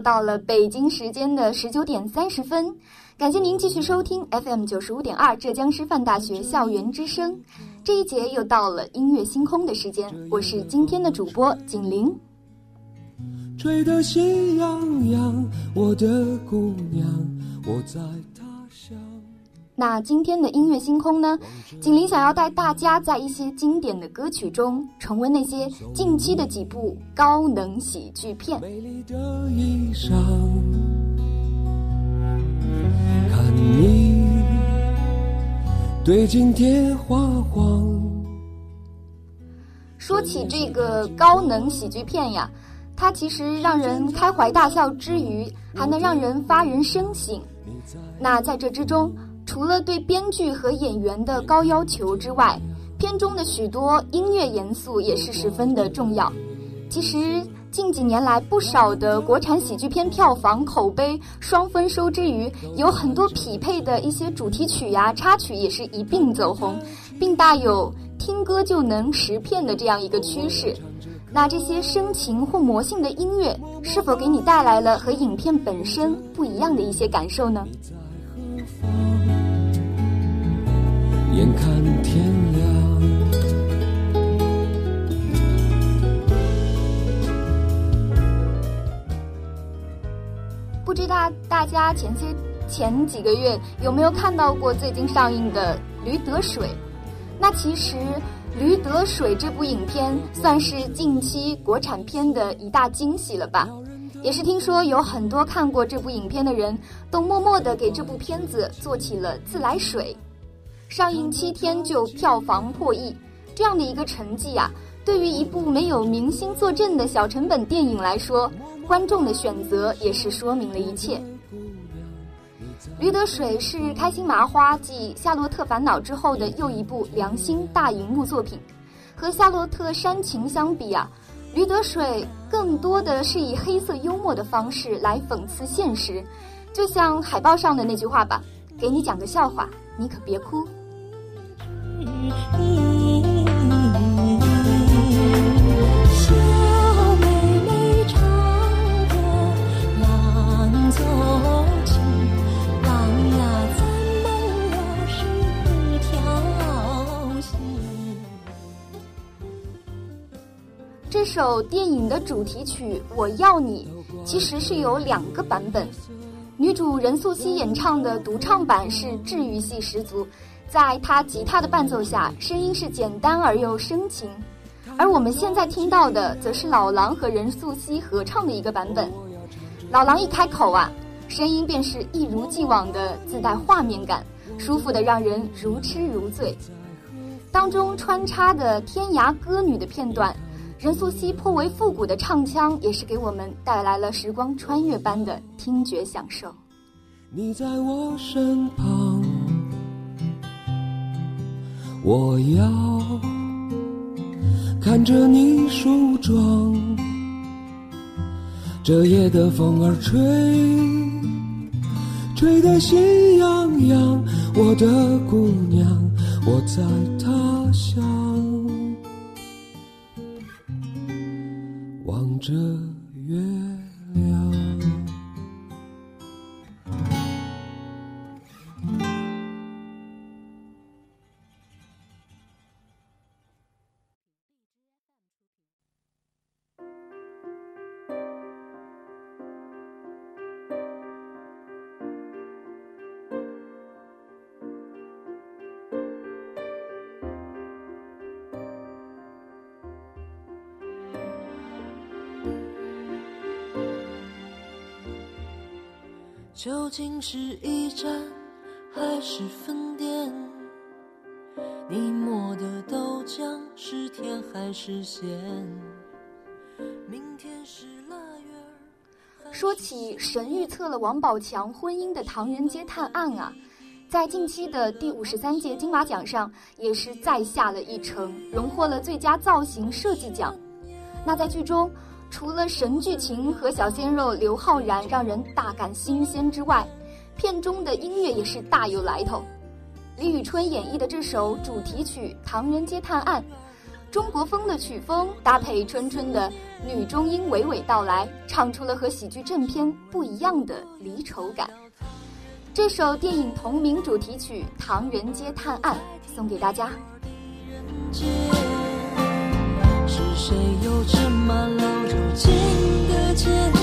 到了北京时间的十九点三十分，感谢您继续收听 FM 九十五点二浙江师范大学校园之声。这一节又到了音乐星空的时间，我是今天的主播景玲。吹得喜洋洋，我的姑娘，我在。那今天的音乐星空呢？锦麟想要带大家在一些经典的歌曲中重温那些近期的几部高能喜剧片。看你对镜贴花黄。说起这个高能喜剧片呀，它其实让人开怀大笑之余，还能让人发人深省。那在这之中。除了对编剧和演员的高要求之外，片中的许多音乐元素也是十分的重要。其实近几年来，不少的国产喜剧片票房口碑双丰收之余，有很多匹配的一些主题曲呀、插曲也是一并走红，并大有听歌就能识片的这样一个趋势。那这些深情或魔性的音乐，是否给你带来了和影片本身不一样的一些感受呢？眼看天亮，不知道大家前些前几个月有没有看到过最近上映的《驴得水》？那其实《驴得水》这部影片算是近期国产片的一大惊喜了吧？也是听说有很多看过这部影片的人都默默的给这部片子做起了自来水。上映七天就票房破亿，这样的一个成绩啊，对于一部没有明星坐镇的小成本电影来说，观众的选择也是说明了一切。《驴得水》是开心麻花继《夏洛特烦恼》之后的又一部良心大荧幕作品。和《夏洛特煽情》相比啊，《驴得水》更多的是以黑色幽默的方式来讽刺现实，就像海报上的那句话吧：“给你讲个笑话，你可别哭。”这首电影的主题曲《我要你》其实是有两个版本，女主任素汐演唱的独唱版是治愈系十足。在他吉他的伴奏下，声音是简单而又深情，而我们现在听到的，则是老狼和任素汐合唱的一个版本。老狼一开口啊，声音便是一如既往的自带画面感，舒服的让人如痴如醉。当中穿插的天涯歌女的片段，任素汐颇为复古的唱腔，也是给我们带来了时光穿越般的听觉享受。你在我身旁。我要看着你梳妆，这夜的风儿吹，吹得心痒痒。我的姑娘，我在他乡，望着究竟是一站还是分店？你磨的豆浆是甜还是咸？明天是腊月。说起神预测了王宝强婚姻的《唐人街探案》啊，在近期的第五十三届金马奖上也是再下了一城，荣获了最佳造型设计奖。那在剧中，除了神剧情和小鲜肉刘昊然让人大感新鲜之外，片中的音乐也是大有来头。李宇春演绎的这首主题曲《唐人街探案》，中国风的曲风搭配春春的女中音娓娓道来，唱出了和喜剧正片不一样的离愁感。这首电影同名主题曲《唐人街探案》送给大家。谁又这么老？如今的街。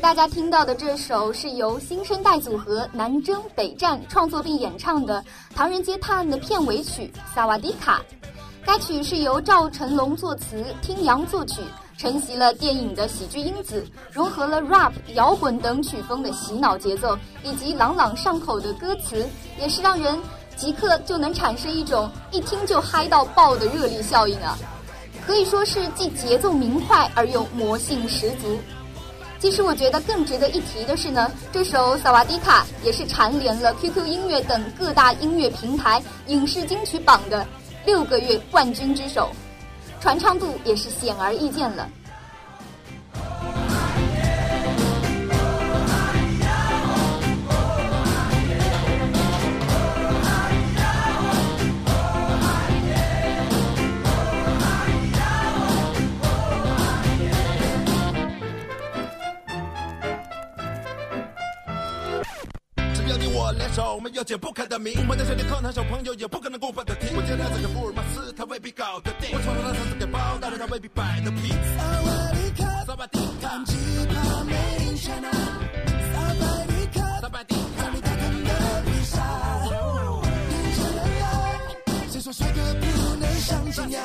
大家听到的这首是由新生代组合南征北战创作并演唱的《唐人街探案》的片尾曲《萨瓦迪卡》。该曲是由赵成龙作词，听阳作曲，承袭了电影的喜剧因子，融合了 rap、摇滚等曲风的洗脑节奏，以及朗朗上口的歌词，也是让人即刻就能产生一种一听就嗨到爆的热力效应啊！可以说是既节奏明快而又魔性十足。其实我觉得更值得一提的是呢，这首《萨瓦迪卡》也是蝉联了 QQ 音乐等各大音乐平台影视金曲榜的六个月冠军之首，传唱度也是显而易见了。我们要解不开的谜，我在这里靠难小朋友也不可能过分的听。我见他这个福尔马斯，他未必搞得定。我闯入他车子给包，但是他未必摆得平。萨瓦迪卡，萨瓦迪卡，吉他没影响啊。萨瓦迪卡，萨瓦迪卡，在你大坑的披萨。眼前人来，谁说帅哥不能上金牙？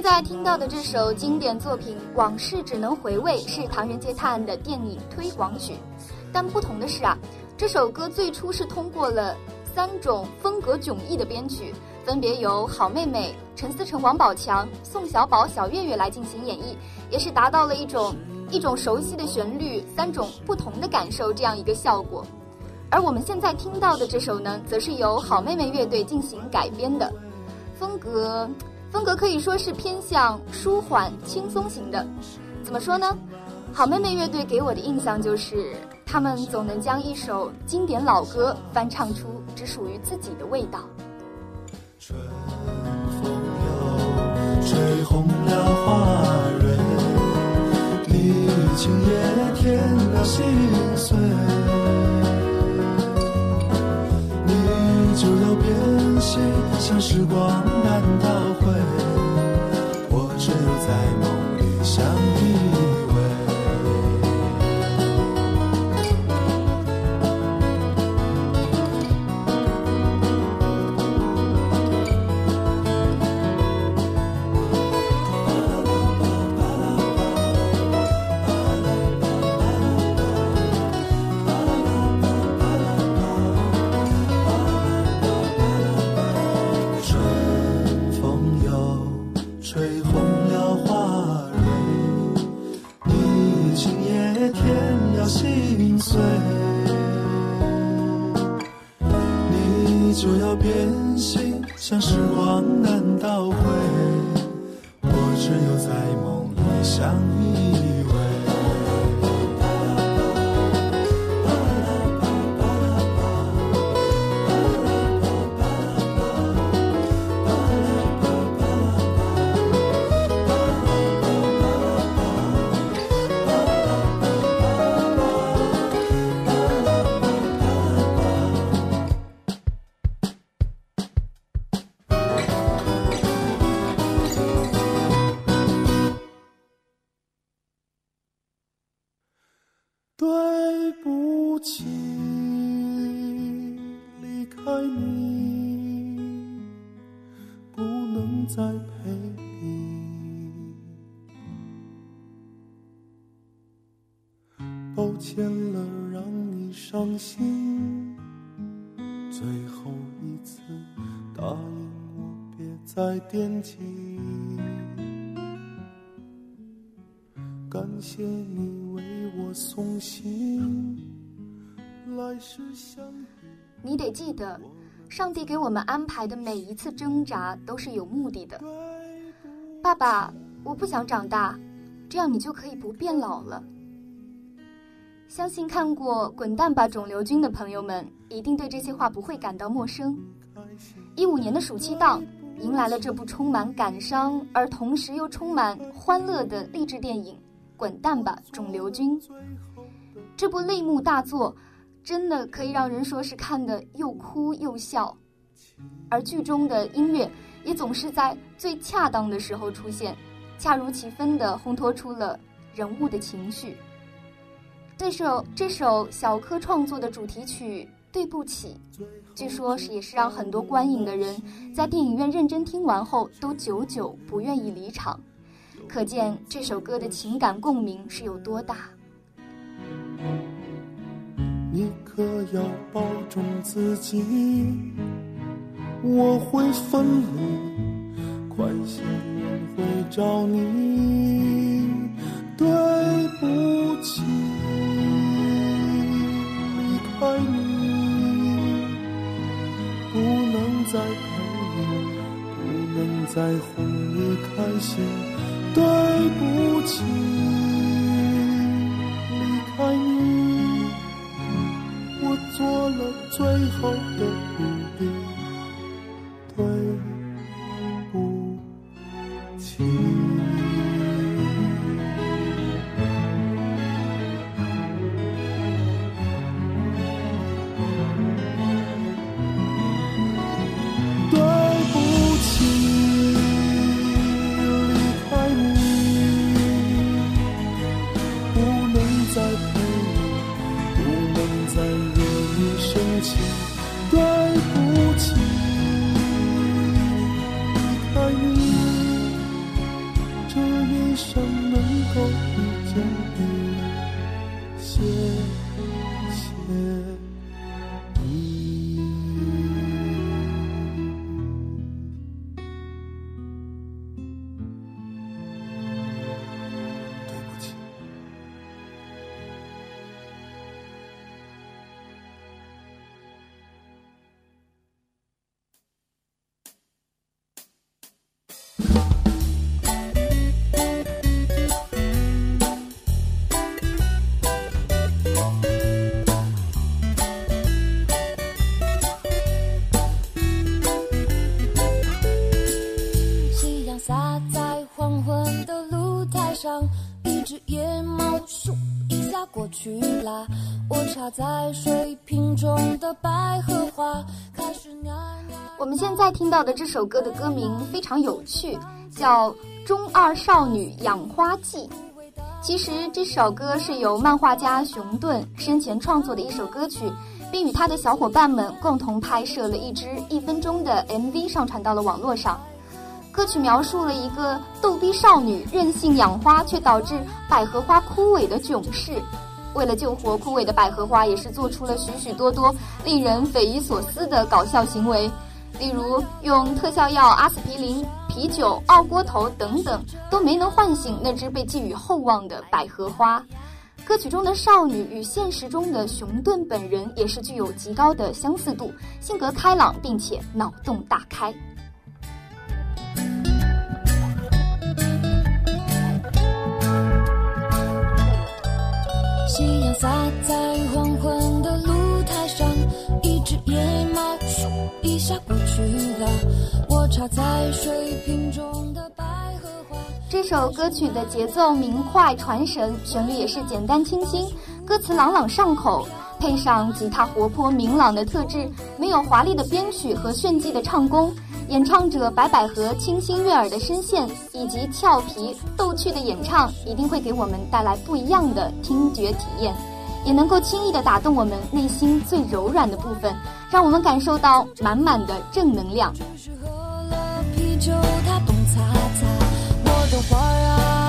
现在听到的这首经典作品《往事只能回味》是《唐人街探案》的电影推广曲，但不同的是啊，这首歌最初是通过了三种风格迥异的编曲，分别由好妹妹、陈思诚、王宝强、宋小宝、小岳岳来进行演绎，也是达到了一种一种熟悉的旋律，三种不同的感受这样一个效果。而我们现在听到的这首呢，则是由好妹妹乐队进行改编的，风格。风格可以说是偏向舒缓、轻松型的。怎么说呢？好妹妹乐队给我的印象就是，他们总能将一首经典老歌翻唱出只属于自己的味道。春风又吹红了花蕊，离情也添了心碎。你就要变心，像时光难倒回我只有在梦里相依对不起，离开你，不能再陪你。抱歉了，让你伤心。最后一次，答应我别再惦记。感谢你送行，来世相遇。你得记得，上帝给我们安排的每一次挣扎都是有目的的。爸爸，我不想长大，这样你就可以不变老了。相信看过《滚蛋吧，肿瘤君》的朋友们，一定对这些话不会感到陌生。一五年的暑期档，迎来了这部充满感伤而同时又充满欢乐的励志电影《滚蛋吧，肿瘤君》。这部泪目大作，真的可以让人说是看得又哭又笑，而剧中的音乐也总是在最恰当的时候出现，恰如其分地烘托出了人物的情绪。这首这首小柯创作的主题曲《对不起》，据说是也是让很多观影的人在电影院认真听完后都久久不愿意离场，可见这首歌的情感共鸣是有多大。你可要保重自己，我会愤怒，快些人会找你。对不起，离开你，不能再陪你，不能再哄你开心。对不起，离开你。我做了最后的去啦。我插在水瓶中的百合花开始蔫蔫。我们现在听到的这首歌的歌名非常有趣，叫《中二少女养花记》。其实这首歌是由漫画家熊顿生前创作的一首歌曲，并与他的小伙伴们共同拍摄了一支一分钟的 MV 上传到了网络上。歌曲描述了一个逗逼少女任性养花，却导致百合花枯萎的囧事。为了救活枯萎的百合花，也是做出了许许多多令人匪夷所思的搞笑行为，例如用特效药阿司匹林、啤酒、二锅头等等，都没能唤醒那只被寄予厚望的百合花。歌曲中的少女与现实中的熊顿本人也是具有极高的相似度，性格开朗，并且脑洞大开。洒在黄昏的露台上，一只野猫咻一下过去了。我插在水瓶中的百合花。这首歌曲的节奏明快传神，旋律也是简单清新，歌词朗朗上口，配上吉他活泼明朗的特质，没有华丽的编曲和炫技的唱功，演唱者白百合清新悦耳的声线以及俏皮逗趣的演唱，一定会给我们带来不一样的听觉体验，也能够轻易的打动我们内心最柔软的部分，让我们感受到满满的正能量。喝了啤酒，它蹦擦擦，我的花儿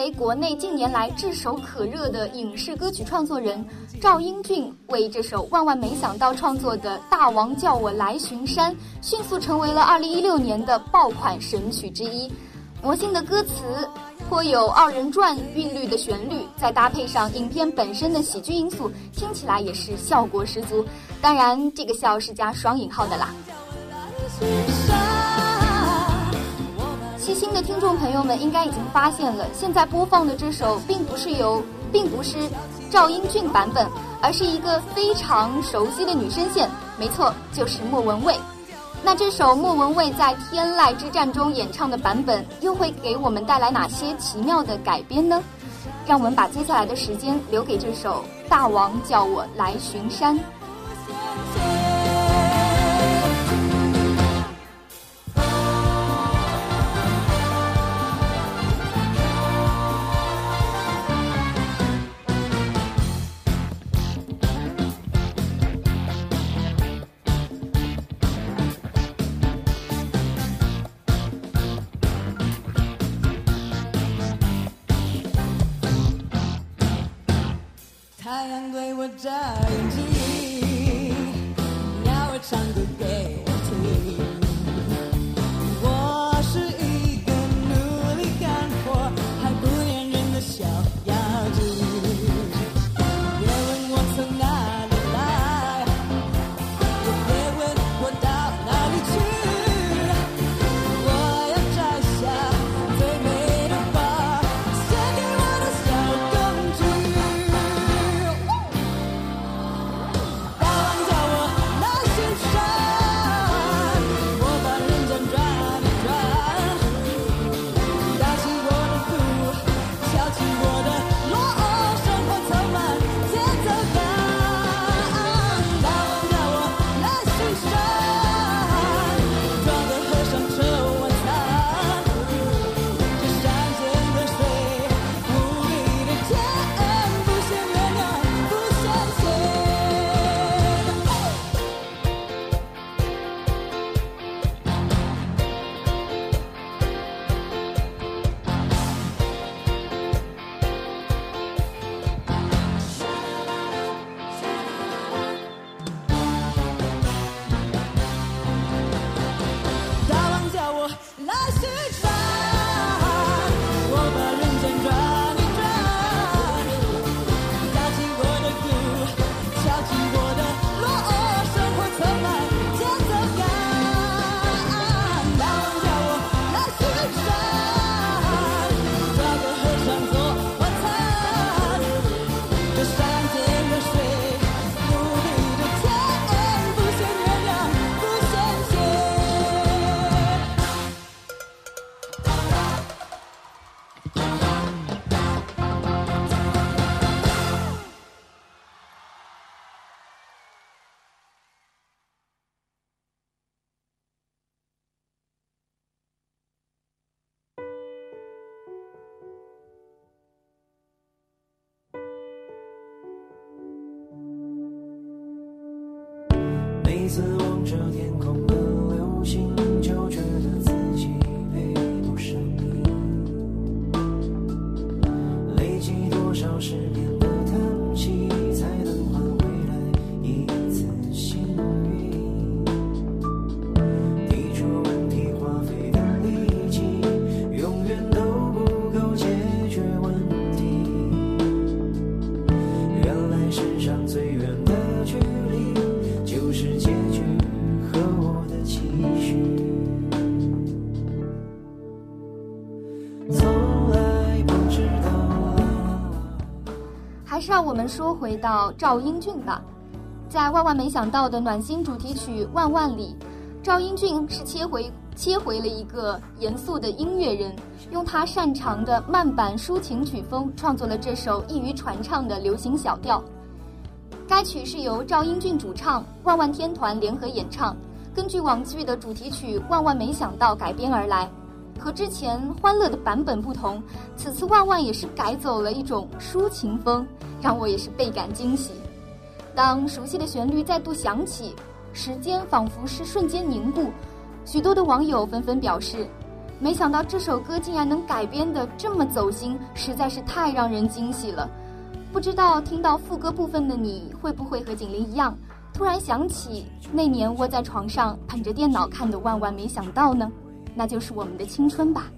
为国内近年来炙手可热的影视歌曲创作人，赵英俊为这首《万万没想到》创作的《大王叫我来巡山》，迅速成为了2016年的爆款神曲之一。魔性的歌词，颇有二人转韵律的旋律，再搭配上影片本身的喜剧因素，听起来也是效果十足。当然，这个“笑”是加双引号的啦。细心的听众朋友们应该已经发现了，现在播放的这首并不是由，并不是赵英俊版本，而是一个非常熟悉的女声线，没错，就是莫文蔚。那这首莫文蔚在《天籁之战》中演唱的版本，又会给我们带来哪些奇妙的改编呢？让我们把接下来的时间留给这首《大王叫我来巡山》。还是让我们说回到赵英俊吧。在万万没想到的暖心主题曲《万万》里，赵英俊是切回切回了一个严肃的音乐人，用他擅长的慢板抒情曲风创作了这首易于传唱的流行小调。该曲是由赵英俊主唱，万万天团联合演唱，根据网剧的主题曲《万万没想到》改编而来。和之前欢乐的版本不同，此次万万也是改走了一种抒情风，让我也是倍感惊喜。当熟悉的旋律再度响起，时间仿佛是瞬间凝固，许多的网友纷纷表示，没想到这首歌竟然能改编的这么走心，实在是太让人惊喜了。不知道听到副歌部分的你会不会和景林一样，突然想起那年窝在床上捧着电脑看的《万万没想到》呢？那就是我们的青春吧。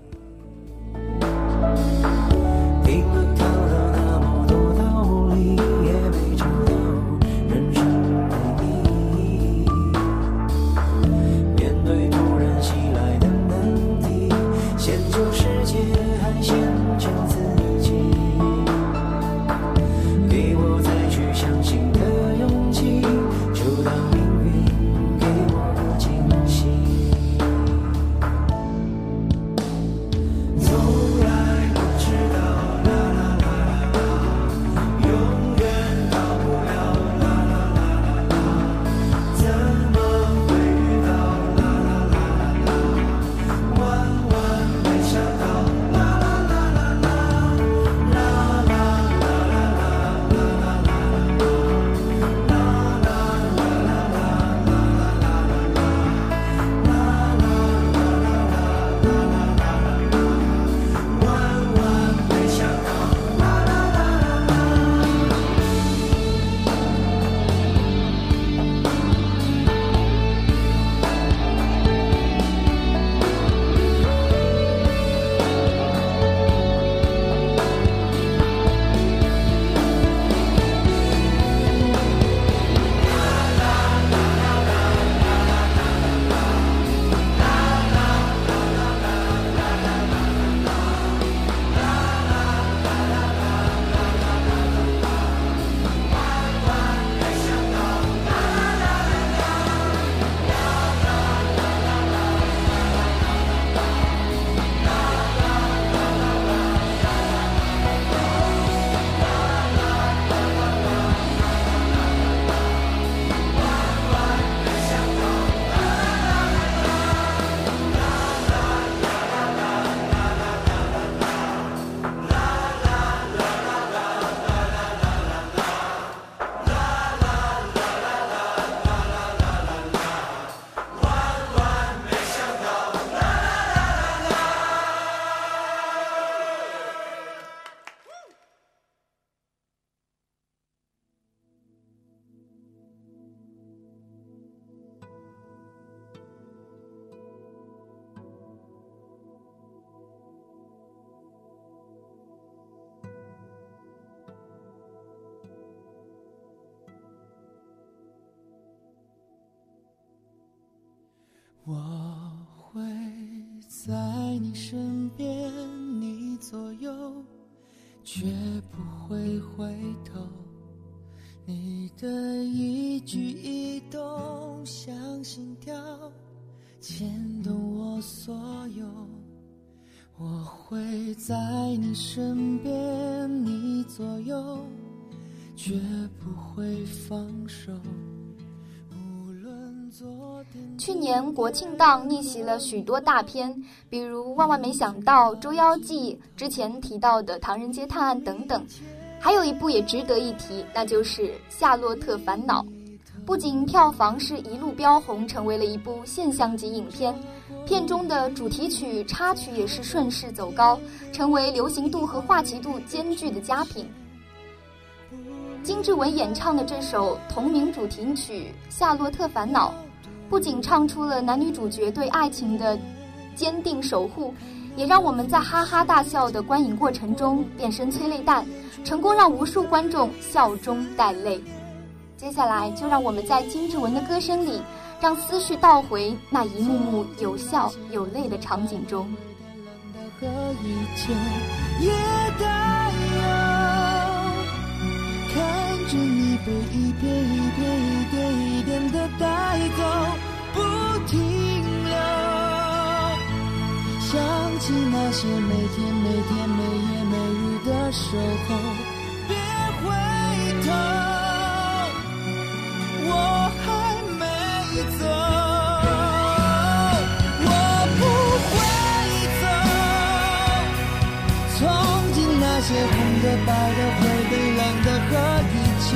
在你身边，你左右，绝不会回头。你的一举一动像心跳，牵动我所有。我会在你身边，你左右，绝不会放手。去年国庆档逆袭了许多大片，比如《万万没想到》《捉妖记》，之前提到的《唐人街探案》等等。还有一部也值得一提，那就是《夏洛特烦恼》。不仅票房是一路飙红，成为了一部现象级影片，片中的主题曲、插曲也是顺势走高，成为流行度和话题度兼具的佳品。金志文演唱的这首同名主题曲《夏洛特烦恼》，不仅唱出了男女主角对爱情的坚定守护，也让我们在哈哈大笑的观影过程中变身催泪弹，成功让无数观众笑中带泪。接下来，就让我们在金志文的歌声里，让思绪倒回那一幕幕有笑有泪的场景中。看着你被一片一片、一点一点的带走，不停留。想起那些每天、每天、每夜、每日的守候，别回头。我还没走，我不会走。从今那些红的、白的、灰的、冷的和一切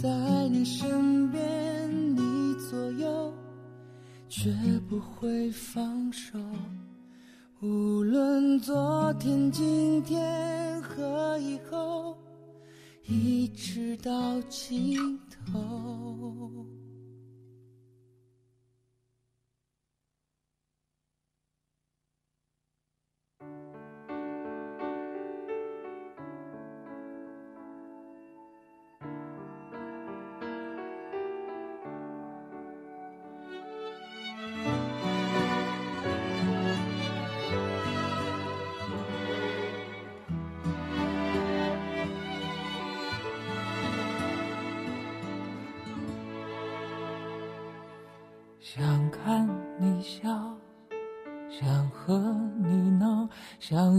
在你身边，你左右，绝不会放手。无论昨天、今天和以后，一直到尽头。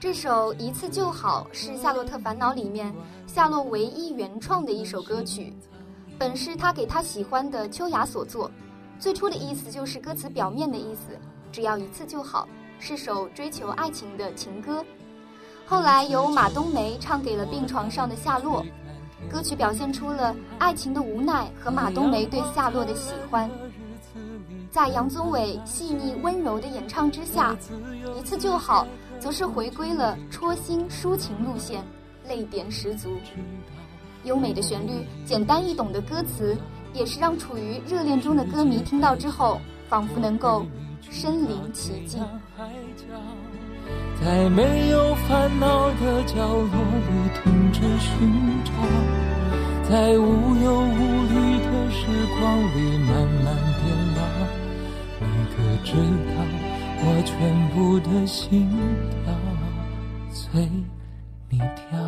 这首《一次就好》是《夏洛特烦恼》里面夏洛唯一原创的一首歌曲，本是他给他喜欢的秋雅所作。最初的意思就是歌词表面的意思，只要一次就好，是首追求爱情的情歌。后来由马冬梅唱给了病床上的夏洛。歌曲表现出了爱情的无奈和马冬梅对夏洛的喜欢，在杨宗纬细腻温柔的演唱之下，一次就好，则是回归了戳心抒情路线，泪点十足。优美的旋律，简单易懂的歌词，也是让处于热恋中的歌迷听到之后，仿佛能够身临其境。在没有烦恼的角落里停止寻找，在无忧无虑的时光里慢慢变老。你可知道，我全部的心跳随你跳。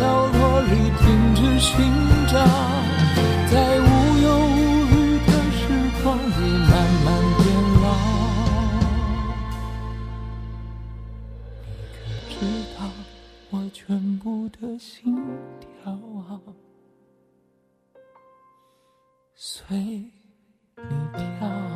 角落里停止寻找，在无忧无虑的时光里慢慢变老。你可知道我全部的心跳，随你跳。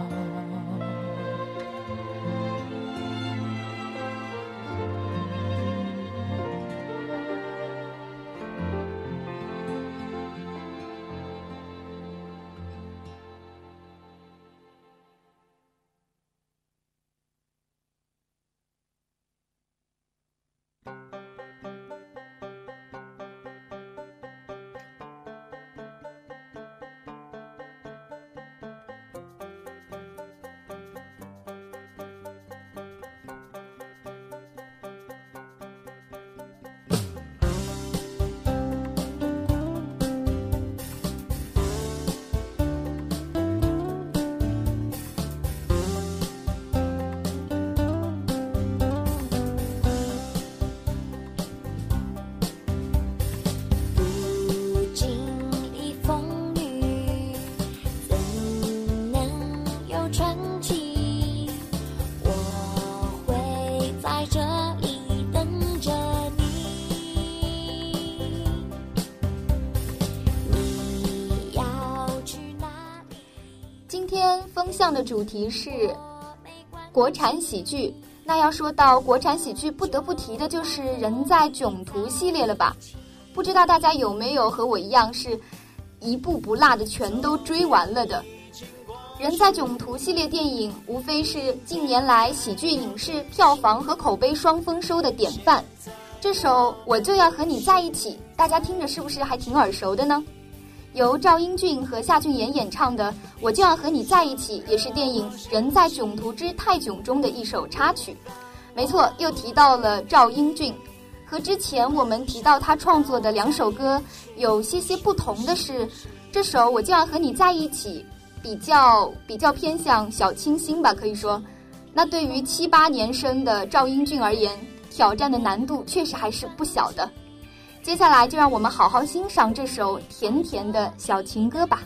天风向的主题是国产喜剧。那要说到国产喜剧，不得不提的就是《人在囧途》系列了吧？不知道大家有没有和我一样，是一部不落的全都追完了的？《人在囧途》系列电影无非是近年来喜剧影视票房和口碑双丰收的典范。这首《我就要和你在一起》，大家听着是不是还挺耳熟的呢？由赵英俊和夏俊妍演唱的《我就要和你在一起》，也是电影《人在囧途之泰囧》中的一首插曲。没错，又提到了赵英俊。和之前我们提到他创作的两首歌有些些不同的是，这首《我就要和你在一起》比较比较偏向小清新吧，可以说。那对于七八年生的赵英俊而言，挑战的难度确实还是不小的。接下来就让我们好好欣赏这首甜甜的小情歌吧。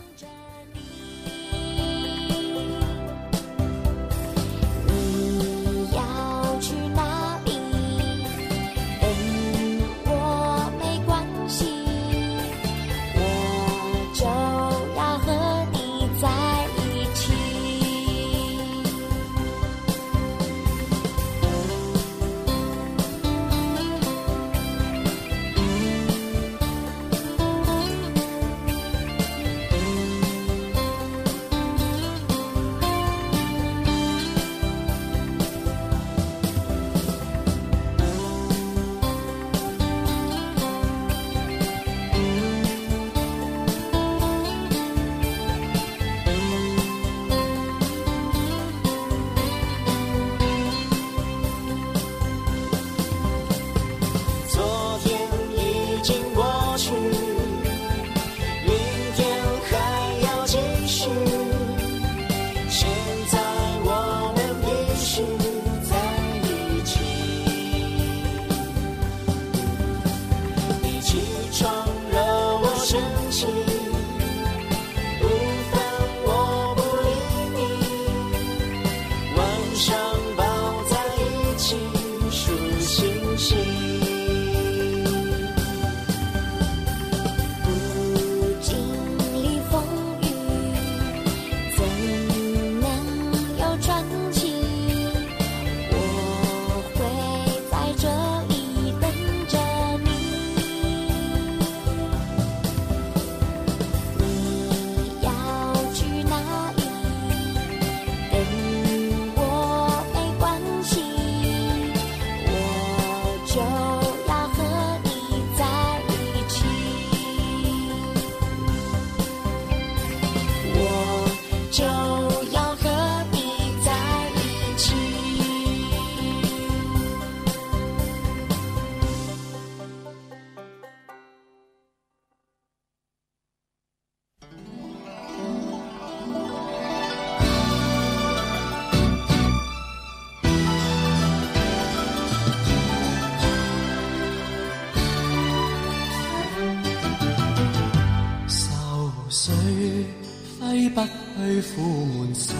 散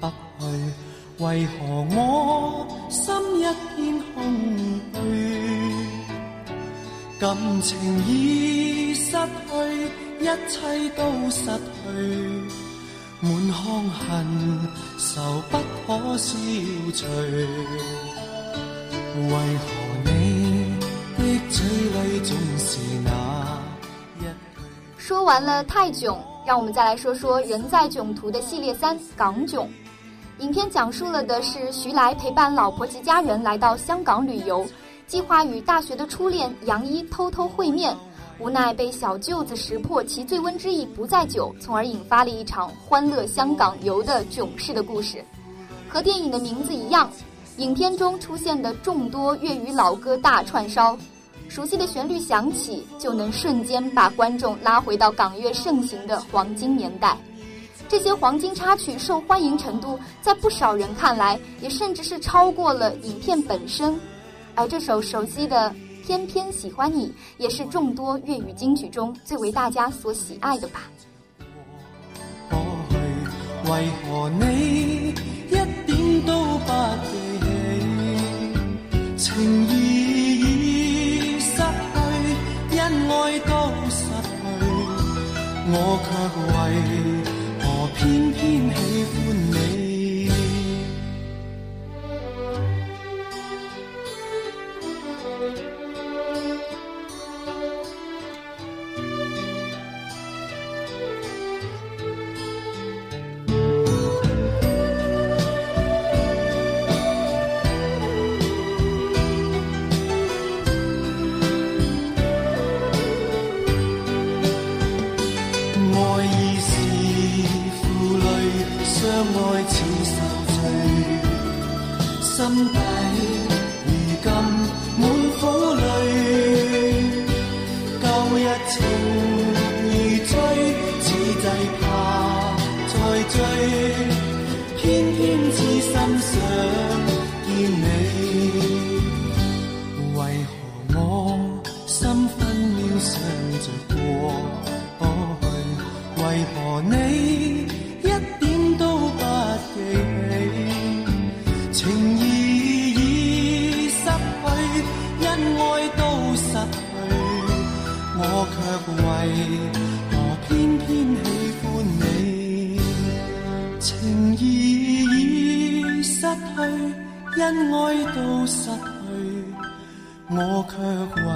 不去，为何我心一片空虚？感情已失去，一切都失去，满腔恨愁不可消除。为何你的嘴里总是那一句？说完了泰囧，让我们再来说说《人在囧途》的系列三《港囧》。影片讲述了的是徐来陪伴老婆及家人来到香港旅游，计划与大学的初恋杨一偷偷会面，无奈被小舅子识破其醉翁之意不在酒，从而引发了一场欢乐香港游的囧事的故事。和电影的名字一样，影片中出现的众多粤语老歌大串烧，熟悉的旋律响起，就能瞬间把观众拉回到港乐盛行的黄金年代。这些黄金插曲受欢迎程度，在不少人看来，也甚至是超过了影片本身。而这首熟悉的《偏偏喜欢你》，也是众多粤语金曲中最为大家所喜爱的吧。为何你一點都不記起？情義我却为何偏偏喜欢你？心底。爱都失去我却为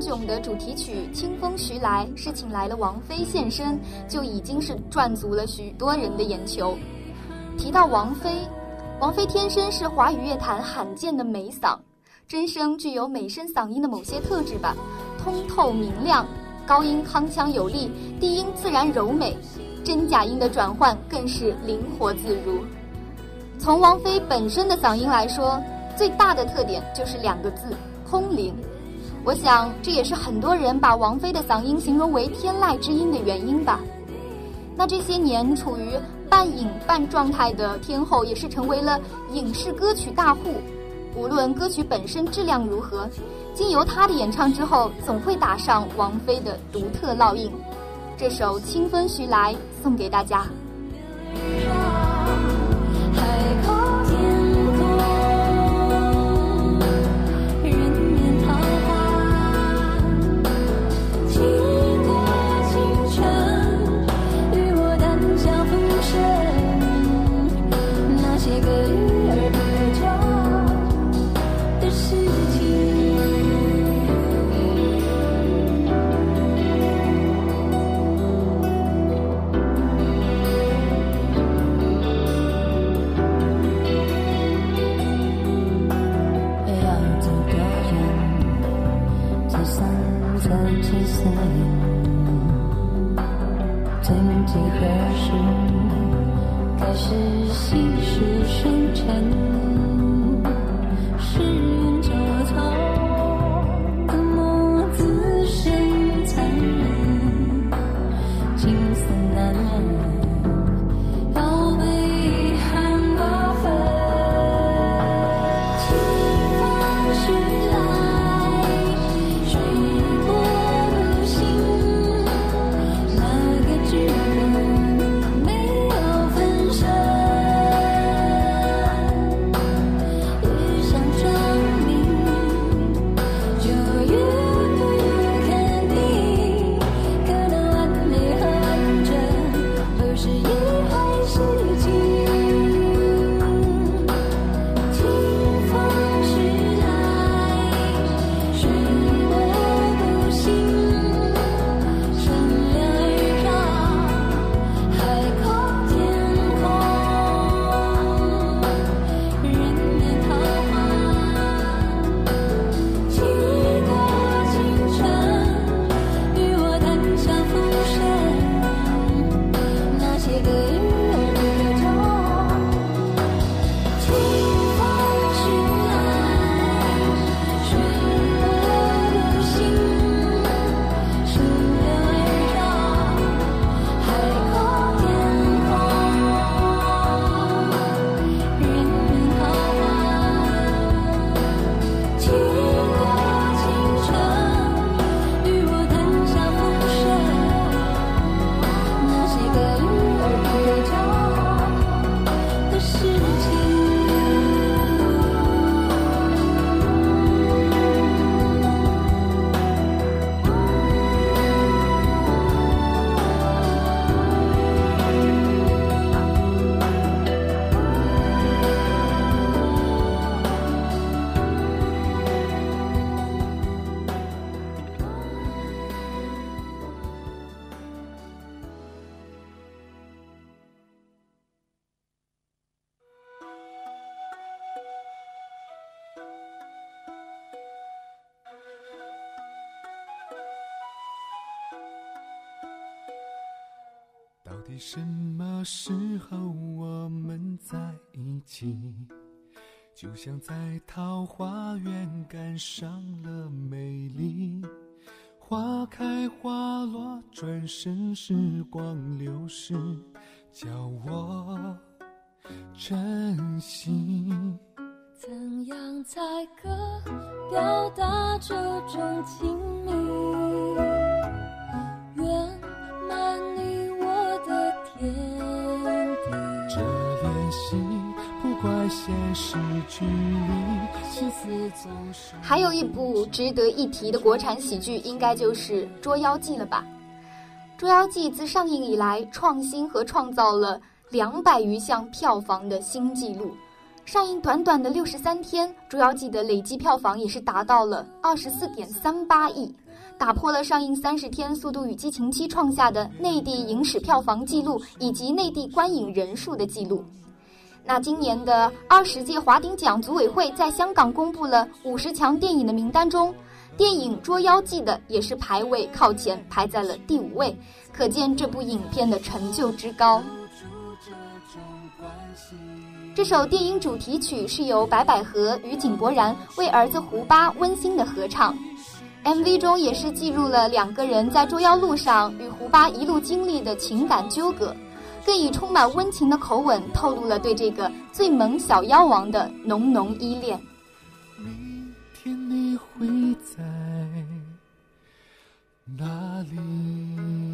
囧的主题曲《清风徐来》是请来了王菲现身，就已经是赚足了许多人的眼球。提到王菲，王菲天生是华语乐坛罕见的美嗓，真声具有美声嗓音的某些特质吧，通透明亮，高音铿锵有力，低音自然柔美，真假音的转换更是灵活自如。从王菲本身的嗓音来说，最大的特点就是两个字：空灵。我想这也是很多人把王菲的嗓音形容为天籁之音的原因吧。那这些年处于半隐半状态的天后，也是成为了影视歌曲大户。无论歌曲本身质量如何，经由她的演唱之后，总会打上王菲的独特烙印。这首《清风徐来》送给大家。就像在桃花源赶上了美丽，花开花落，转身时光流逝，叫我珍惜。怎样才可表达这种亲密？还有一部值得一提的国产喜剧，应该就是《捉妖记》了吧？《捉妖记》自上映以来，创新和创造了两百余项票房的新纪录。上映短短的六十三天，《捉妖记》的累计票房也是达到了二十四点三八亿，打破了上映三十天《速度与激情七》创下的内地影史票房纪录以及内地观影人数的纪录。那今年的二十届华鼎奖组委会在香港公布了五十强电影的名单中，电影《捉妖记》的也是排位靠前，排在了第五位，可见这部影片的成就之高。这首电影主题曲是由白百合与井柏然为儿子胡巴温馨的合唱，MV 中也是记录了两个人在捉妖路上与胡巴一路经历的情感纠葛，更以充满温情的口吻透露了对这个最萌小妖王的浓浓依恋。明天你会在哪里？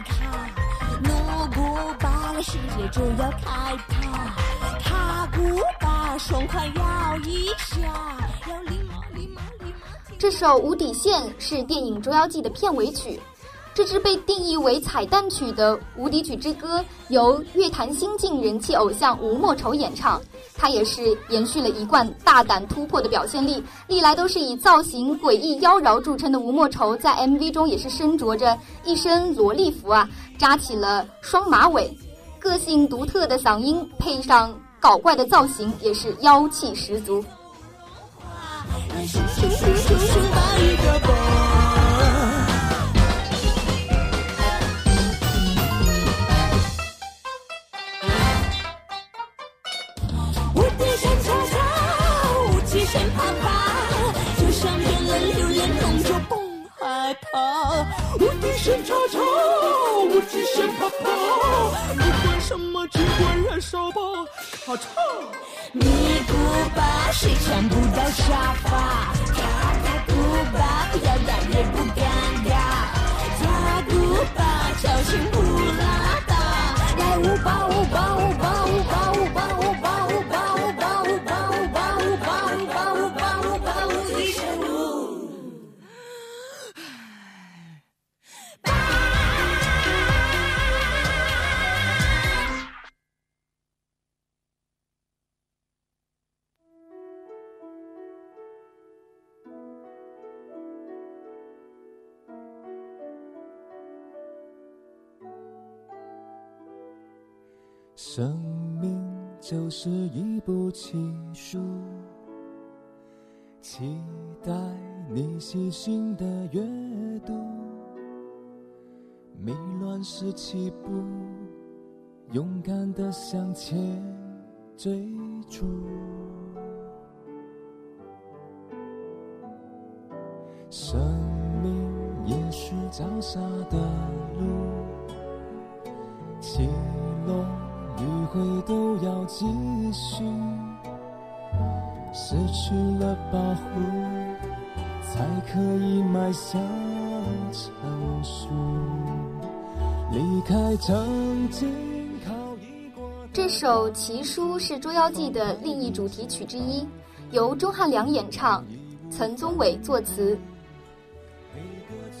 来卡，努古巴的世界就要开趴，卡古巴爽快摇一下，要立马立马立马。这首《无底线》是电影《捉妖记》的片尾曲。这支被定义为彩蛋曲的《无敌曲之歌》由乐坛新晋人气偶像吴莫愁演唱，他也是延续了一贯大胆突破的表现力。历来都是以造型诡异妖娆著称的吴莫愁，在 MV 中也是身着着一身萝莉服啊，扎起了双马尾，个性独特的嗓音配上搞怪的造型，也是妖气十足。害怕。无敌神叉叉，无极神啪啪，不管什么只管燃烧吧，咔嚓！你古巴谁抢不到沙发？卡卡古巴不要打也不尴尬，卡古巴小心不拉达。来舞吧舞吧舞生命就是一部奇书，期待你细心的阅读。迷乱时起步，勇敢的向前追逐。生命也是脚下的保护，才可以迈向成熟。离开曾经这首《奇书》是《捉妖记》的另一主题曲之一，由钟汉良演唱，岑宗伟作词。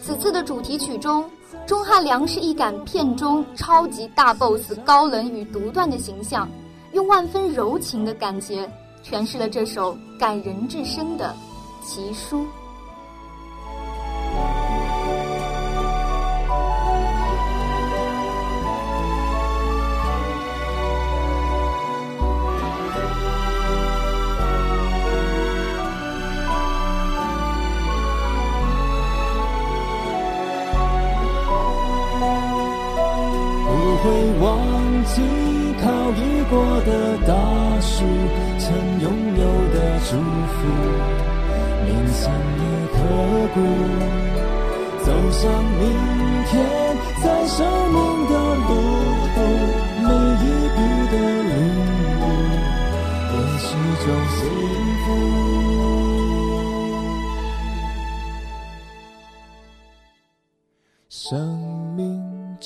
此次的主题曲中，钟汉良是一杆片中超级大 boss 高冷与独断的形象，用万分柔情的感觉诠释了这首感人至深的《奇书》。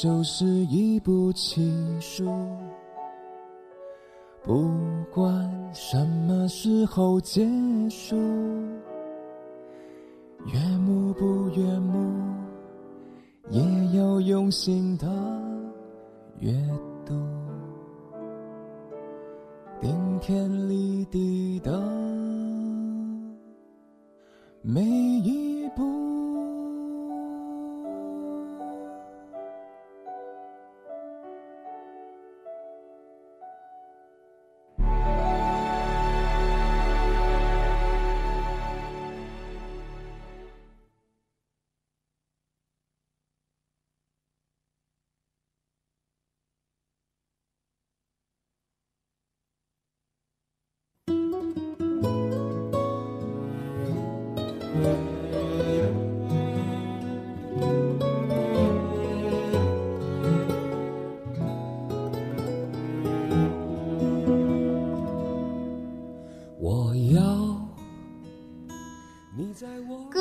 就是一部奇书，不管什么时候结束，悦目不悦目，也要用心的阅读，顶天立地的每一步。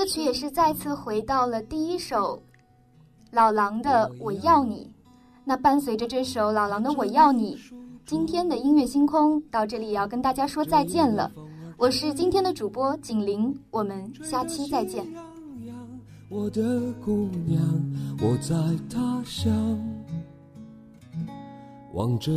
歌曲也是再次回到了第一首老狼的《我要你》。那伴随着这首老狼的《我要你》，今天的音乐星空到这里也要跟大家说再见了。我是今天的主播景玲，我们下期再见。我的姑娘，我在他乡望着。